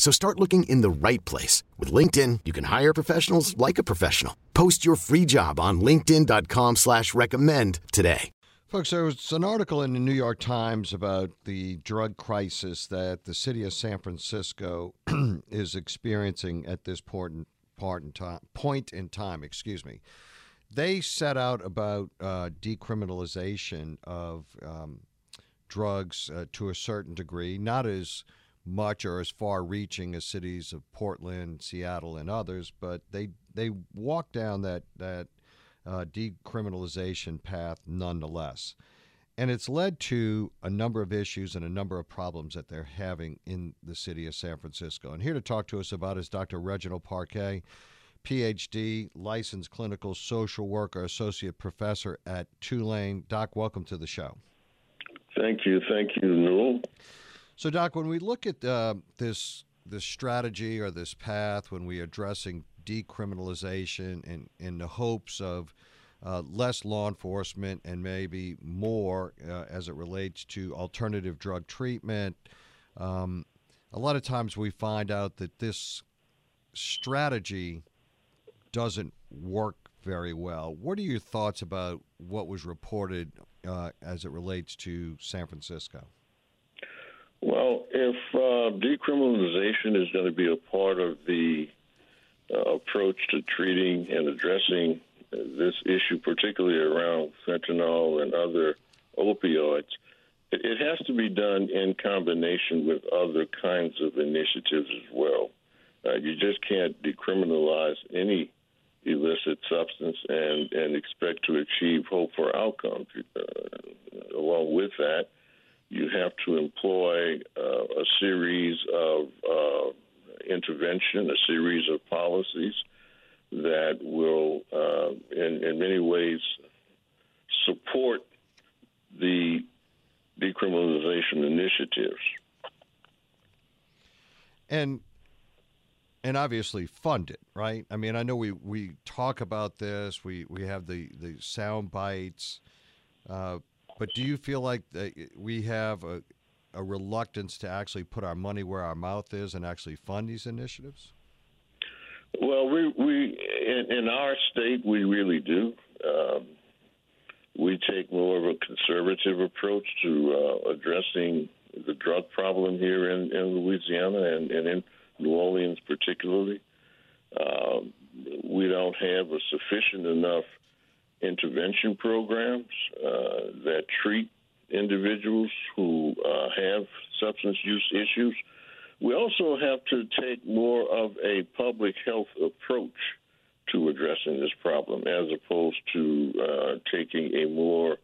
So start looking in the right place. With LinkedIn, you can hire professionals like a professional. Post your free job on linkedin.com slash recommend today. Folks, there was an article in the New York Times about the drug crisis that the city of San Francisco is experiencing at this point part in time, point in time, excuse me. They set out about uh, decriminalization of um, drugs uh, to a certain degree, not as much or as far reaching as cities of Portland, Seattle, and others, but they they walk down that that uh, decriminalization path nonetheless. And it's led to a number of issues and a number of problems that they're having in the city of San Francisco. And here to talk to us about is Dr. Reginald Parquet, PhD, licensed clinical social worker, associate professor at Tulane. Doc, welcome to the show. Thank you. Thank you, Newell. So, Doc, when we look at uh, this this strategy or this path, when we are addressing decriminalization in, in the hopes of uh, less law enforcement and maybe more uh, as it relates to alternative drug treatment, um, a lot of times we find out that this strategy doesn't work very well. What are your thoughts about what was reported uh, as it relates to San Francisco? Well, if uh, decriminalization is going to be a part of the uh, approach to treating and addressing this issue, particularly around fentanyl and other opioids, it, has to be done in combination with other kinds of initiatives as well. Uh, you just can't decriminalize any illicit substance and, and expect to achieve hope for outcomes. Uh, along with that, you have to employ uh, a series of uh, intervention, a series of policies that will, uh, in, in many ways, support the decriminalization initiatives. And and obviously fund it, right? I mean, I know we, we talk about this. We we have the the sound bites, uh, but do you feel like we have a, a reluctance to actually put our money where our mouth is and actually fund these initiatives? Well, we we in, in our state we really do. Um, we take more of a conservative approach to uh, addressing the drug problem here in, in Louisiana and, and in New Orleans particularly. Uh, we don't have a sufficient enough intervention programs uh, that treat individuals who uh, have substance use issues. We also have to take more of a public health approach to addressing this problem as opposed to uh, taking a more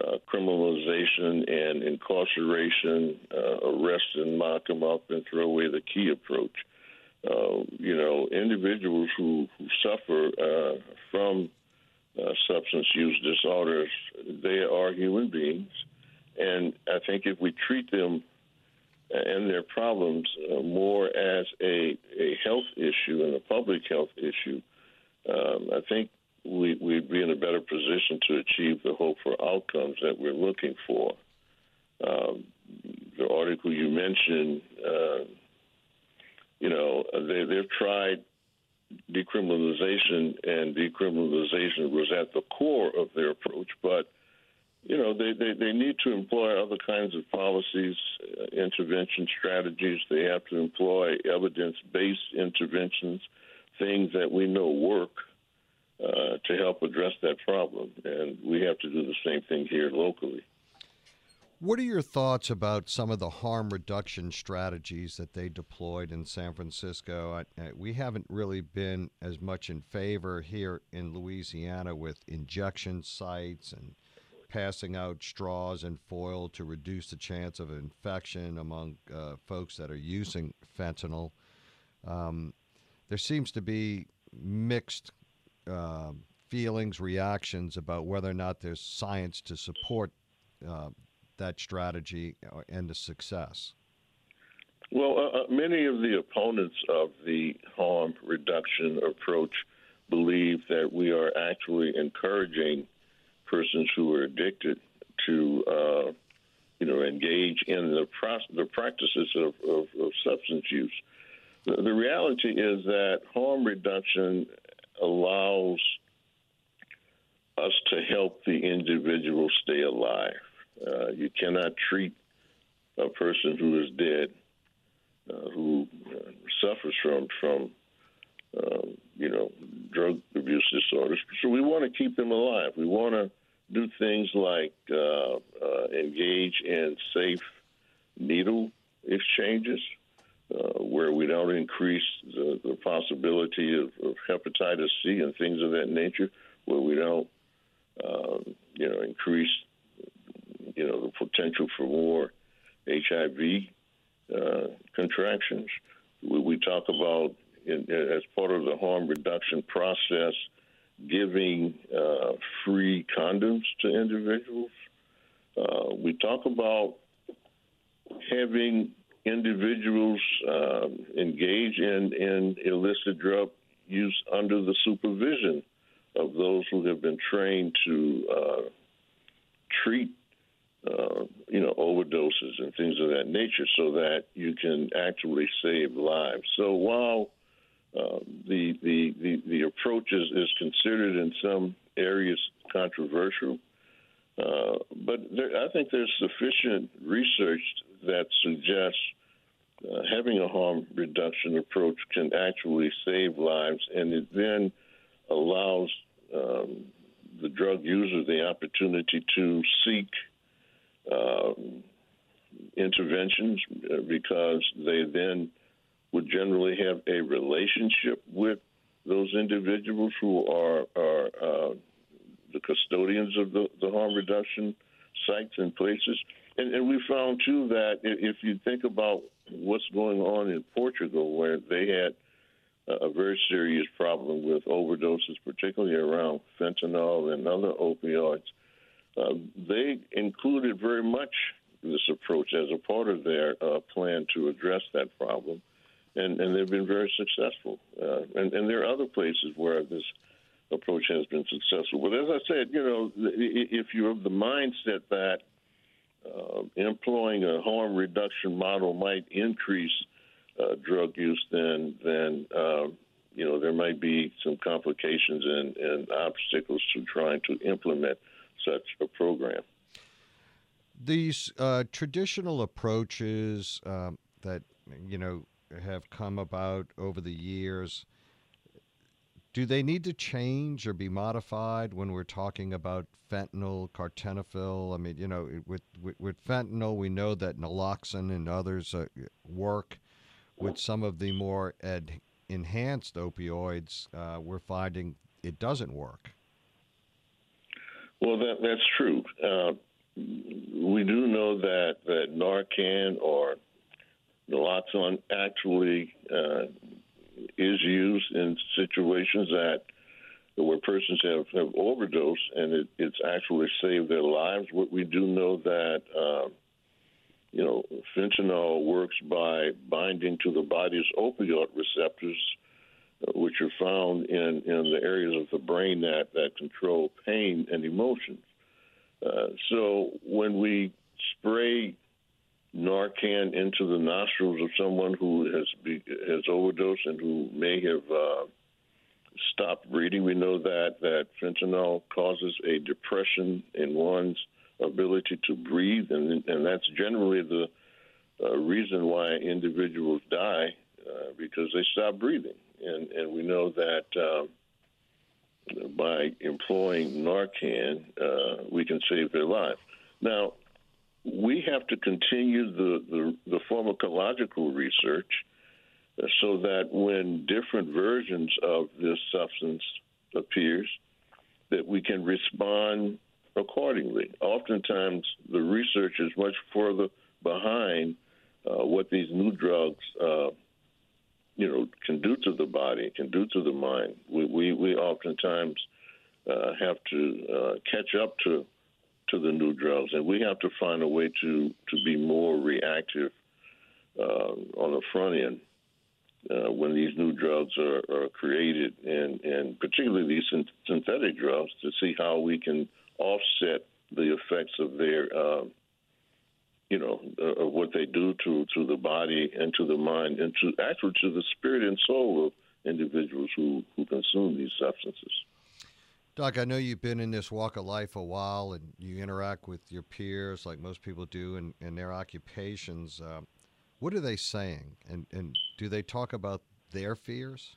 uh, criminalization and incarceration, uh, arrest and lock them up and throw away the key approach. Uh, you know, individuals who, who suffer from uh, substance use disorders, they are human beings. And I think if we treat them and their problems uh, more as a, a health issue and a public health issue, um, I think we, would be in a better position to achieve the hope for outcomes that we're looking for. Um, the article you mentioned, uh, you know, they, they've tried decriminalization, and decriminalization was at the core of their approach, but you know, they, they, they need to employ other kinds of policies, uh, intervention strategies. They have to employ evidence based interventions, things that we know work uh, to help address that problem. And we have to do the same thing here locally. What are your thoughts about some of the harm reduction strategies that they deployed in San Francisco? I, I, we haven't really been as much in favor here in Louisiana with injection sites and passing out straws and foil to reduce the chance of infection among uh, folks that are using fentanyl. Um, there seems to be mixed uh, feelings, reactions about whether or not there's science to support uh, that strategy the success. Well, uh, uh, many of the opponents of the harm reduction approach believe that we are actually encouraging persons who are addicted to, uh, you know, engage in the, pro- the practices of, of, of substance use. The, the reality is that harm reduction allows us to help the individual stay alive. Uh, you cannot treat a person who is dead, uh, who uh, suffers from from um, you know drug abuse disorders. So we want to keep them alive. We want to do things like uh, uh, engage in safe needle exchanges. Uh, where we don't increase the, the possibility of, of, hepatitis C and things of that nature, where we don't, you know, increase you know, the potential for more HIV uh, contractions. We, we talk about, in, as part of the harm reduction process, giving uh, free condoms to individuals. Uh, we talk about having individuals um, engage in, in illicit drug use under the supervision of those who have been trained to uh, treat uh, you know, overdoses and things of that nature so that you can actually save lives. So while uh, the, the, the, the, approach is, is considered in some areas controversial, uh, but there, I think there's sufficient research that suggests uh, having a harm reduction approach can actually save lives, and it then allows um, the drug user the opportunity to seek um, interventions uh, because they then would generally have a relationship with those individuals who are, are uh, the custodians of the, the, harm reduction sites and places. And, and, we found, too, that if you think about what's going on in Portugal, where they had a very serious problem with overdoses, particularly around fentanyl and other opioids, uh, they included very much this approach as a part of their uh, plan to address that problem, and, and they've been very successful. Uh, and, and, there are other places where this approach has been successful. But as I said, you know, if you're of the mindset that uh, employing a harm reduction model might increase uh, drug use, then then uh, you know there might be some complications and, and obstacles to trying to implement such a program. These uh, traditional approaches um, that you know have come about over the years, do they need to change or be modified when we're talking about fentanyl, carfentanil? I mean, you know, with with, with fentanyl, we know that naloxone and others uh, work. With some of the more ed- enhanced opioids, uh, we're finding it doesn't work. Well, that, that's true. Uh, we do know that, that Narcan or naloxone actually uh, is used in situations that where persons have, have overdosed and it, it's actually saved their lives. What we do know that uh, you know fentanyl works by binding to the body's opioid receptors which are found in, in the areas of the brain that, that control pain and emotions. Uh, so when we spray Narcan into the nostrils of someone who has be, has overdosed and who may have uh, stopped breathing, we know that that fentanyl causes a depression in one's ability to breathe, and and that's generally the uh, reason why individuals die uh, because they stop breathing, and and we know that. Um, by employing Narcan, uh, we can save their life. Now, we have to continue the, the, the pharmacological research uh, so that when different versions of this substance appears, that we can respond accordingly. Oftentimes, the research is much further behind uh, what these new drugs, uh, you know, can do to the body, can do to the mind. We we, we oftentimes uh, have to uh, catch up to to the new drugs, and we have to find a way to to be more reactive uh, on the front end uh, when these new drugs are, are created, and, and particularly these synthetic drugs, to see how we can offset the effects of their, uh, you know, uh, of what they do to, to the body and to the mind, and to actually to the spirit and soul of individuals who, who consume these substances. Doc, I know you've been in this walk of life a while and you interact with your peers like most people do in, in their occupations. Uh, what are they saying, and and do they talk about their fears?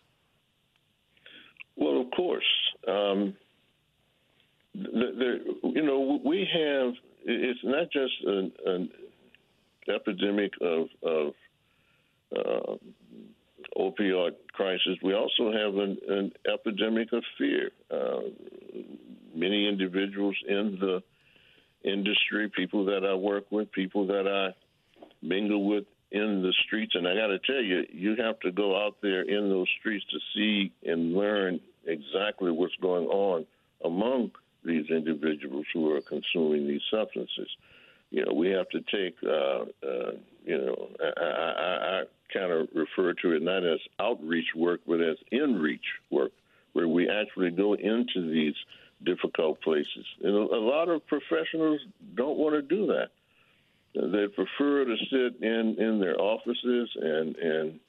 Well, of course. Um, you know, we have. It's not just an, an epidemic of, of uh, opioid crisis. We also have an, an epidemic of fear. Uh, many individuals in the industry, people that I work with, people that I mingle with in the streets. And I got to tell you, you have to go out there in those streets to see and learn exactly what's going on among these individuals who are consuming these substances. You know, we have to take, uh, uh, you know, I, I, I kind of refer to it not as outreach work, but as in reach work, where we actually go into these difficult places. And a lot of professionals don't want to do that. They prefer to sit in in their offices and and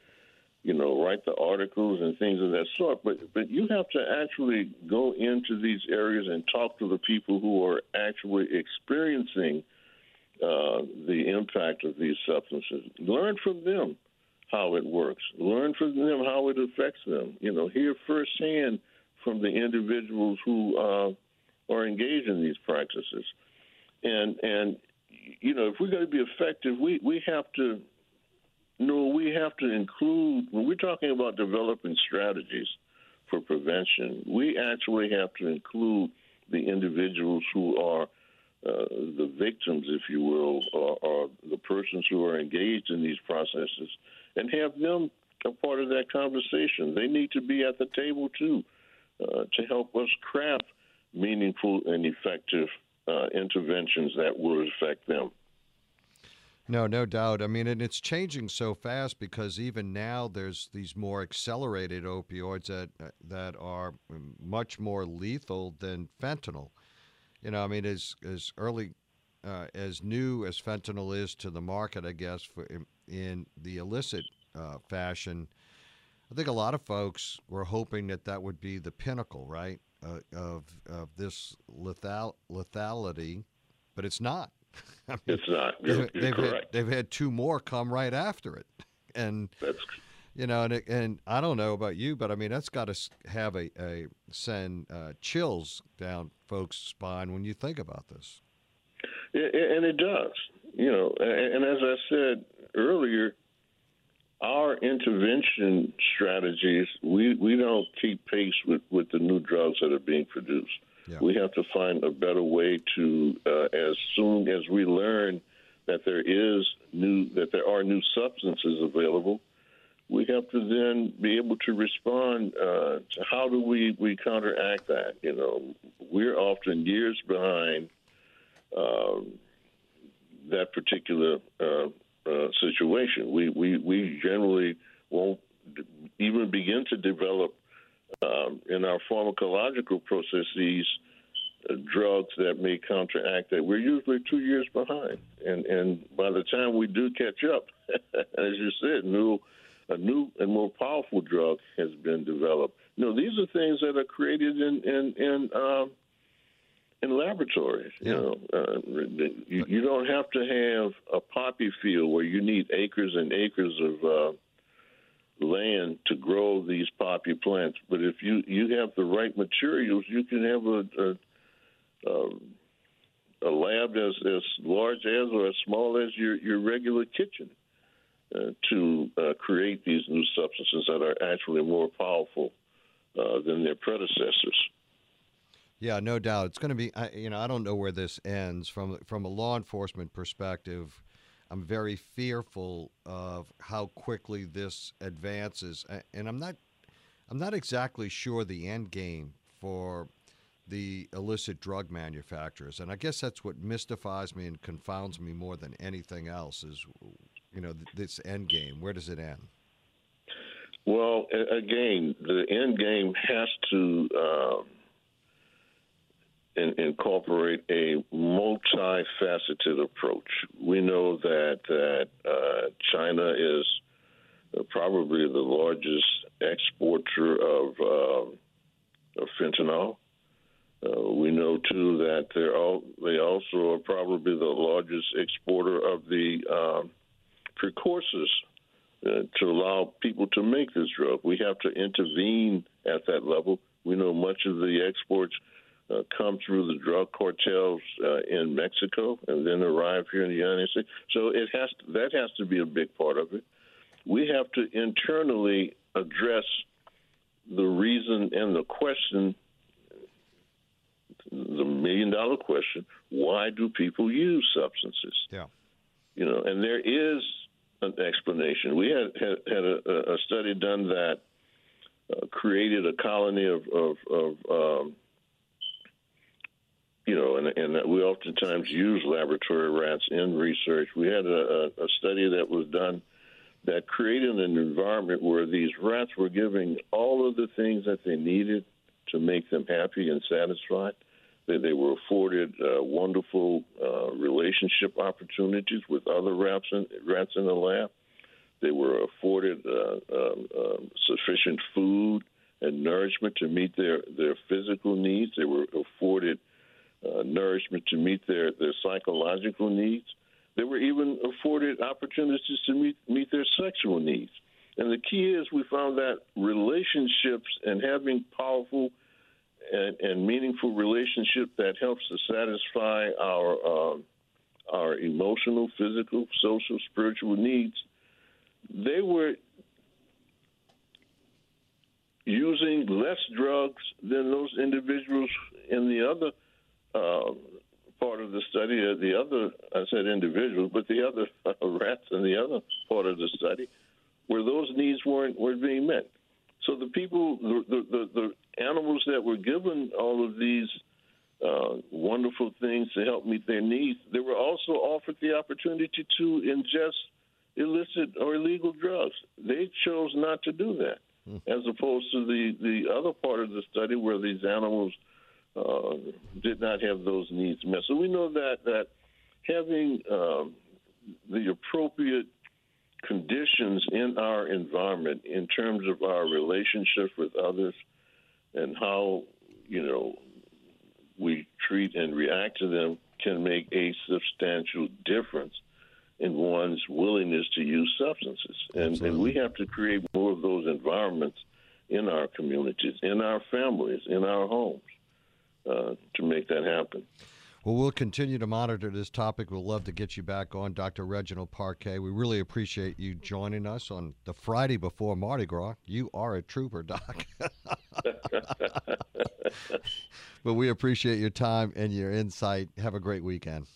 you know write the articles and things of that sort. But but you have to actually go into these areas and talk to the people who are actually experiencing uh, the impact of these substances. Learn from them how it works. Learn from them how it affects them. You know, hear firsthand from the individuals who uh, are engaged in these practices. And and you know, if we're going to be effective, we, we have to no, we have to include when we're talking about developing strategies for prevention. We actually have to include the individuals who are uh, the victims, if you will, or, or, the persons who are engaged in these processes, and have them a part of that conversation. They need to be at the table too uh, to help us craft meaningful and effective uh, interventions that will affect them. No, no doubt. I mean, and it's changing so fast because even now there's these more accelerated opioids that that are much more lethal than fentanyl. You know, I mean, as as early uh, as new as fentanyl is to the market, I guess, for in, in the illicit uh, fashion, I think a lot of folks were hoping that that would be the pinnacle, right? uh, of of this lethal lethality, but it's not. I mean, it's not. You're, they've, you're they've had, they've had two more come right after it, and that's you know, and and I don't know about you, but I mean that's got to have a, a send uh, chills down folks' spine when you think about this. and it does, you know. And as I said earlier, our intervention strategies, we, we don't keep pace with, with the new drugs that are being produced. Yeah. We have to find a better way to, uh, as soon as we learn that there is new, that there are new substances available, we have to then be able to respond uh, to how do we, we counteract that. You know, we're often years behind uh, that particular uh, uh, situation. We, we, we generally won't even begin to develop um, in our pharmacological processes uh, drugs that may counteract that. We're usually two years behind, and and by the time we do catch up, as you said, new a new and more powerful drug has been developed. You know, these are things that are created in in in um, in laboratories. You know, uh, you, you don't have to have a poppy field where you need acres and acres of uh, land to grow these poppy plants. But if you you have the right materials, you can have a a, a, a lab as as large as or as small as your your regular kitchen. Uh, to uh, create these new substances that are actually more powerful uh, than their predecessors. Yeah, no doubt. It's going to be. you know, I don't know where this ends from from a law enforcement perspective. I'm very fearful of how quickly this advances, and I'm not. I'm not exactly sure the end game for the illicit drug manufacturers, and I guess that's what mystifies me and confounds me more than anything else. Is you know this end game? Where does it end? Well, again, the end game has to. Um, in, incorporate a multifaceted approach. We know that that uh, China is uh, probably the largest exporter of, uh, of fentanyl. Uh, we know too that they're all, they also are probably the largest exporter of the um, precursors uh, to allow people to make this drug. We have to intervene at that level. We know much of the exports uh, come through the drug cartels uh, in Mexico and then arrive here in the United States. So it has to, that has to be a big part of it. We have to internally address the reason and the question, the million dollar question: Why do people use substances? Yeah, you know, and there is an explanation. We had had, had a, a study done that uh, created a colony of of, of um, you know, and, and we oftentimes use laboratory rats in research. We had a, a study that was done that created an environment where these rats were giving all of the things that they needed to make them happy and satisfied. They, they were afforded uh, wonderful uh, relationship opportunities with other rats in, rats in the lab. They were afforded uh, um, um, sufficient food and nourishment to meet their, their physical needs. They were afforded uh, nourishment to meet their, their psychological needs. They were even afforded opportunities to meet, meet their sexual needs. And the key is we found that relationships and having powerful and, and meaningful relationship that helps to satisfy our um, our emotional, physical, social, spiritual needs. They were using less drugs than those individuals in the other uh, part of the study. Uh, the other, I said individuals, but the other uh, rats in the other part of the study, where those needs weren't weren't being met. So the people, the the, the, animals that were given all of these uh, wonderful things to help meet their needs, they were also offered the opportunity to ingest illicit or illegal drugs. They chose not to do that, hmm. as opposed to the the other part of the study where these animals uh, did not have those needs met. So we know that that having um, the appropriate conditions in our environment in terms of our relationships with others and how you know we treat and react to them can make a substantial difference in one's willingness to use substances. And, and, we have to create more of those environments in our communities, in our families, in our homes uh, to make that happen. Well, we'll continue to monitor this topic. We'll love to get you back on, Dr. Reginald Parquet. We really appreciate you joining us on the Friday before Mardi Gras. You are a trooper, Doc. but we appreciate your time and your insight. Have a great weekend.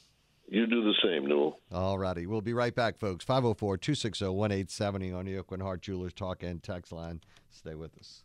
You do the same, Newell. All righty. We'll be right back, folks. 504 260 1870 on the Aucoin Hart Jewelers Talk and Text line. Stay with us.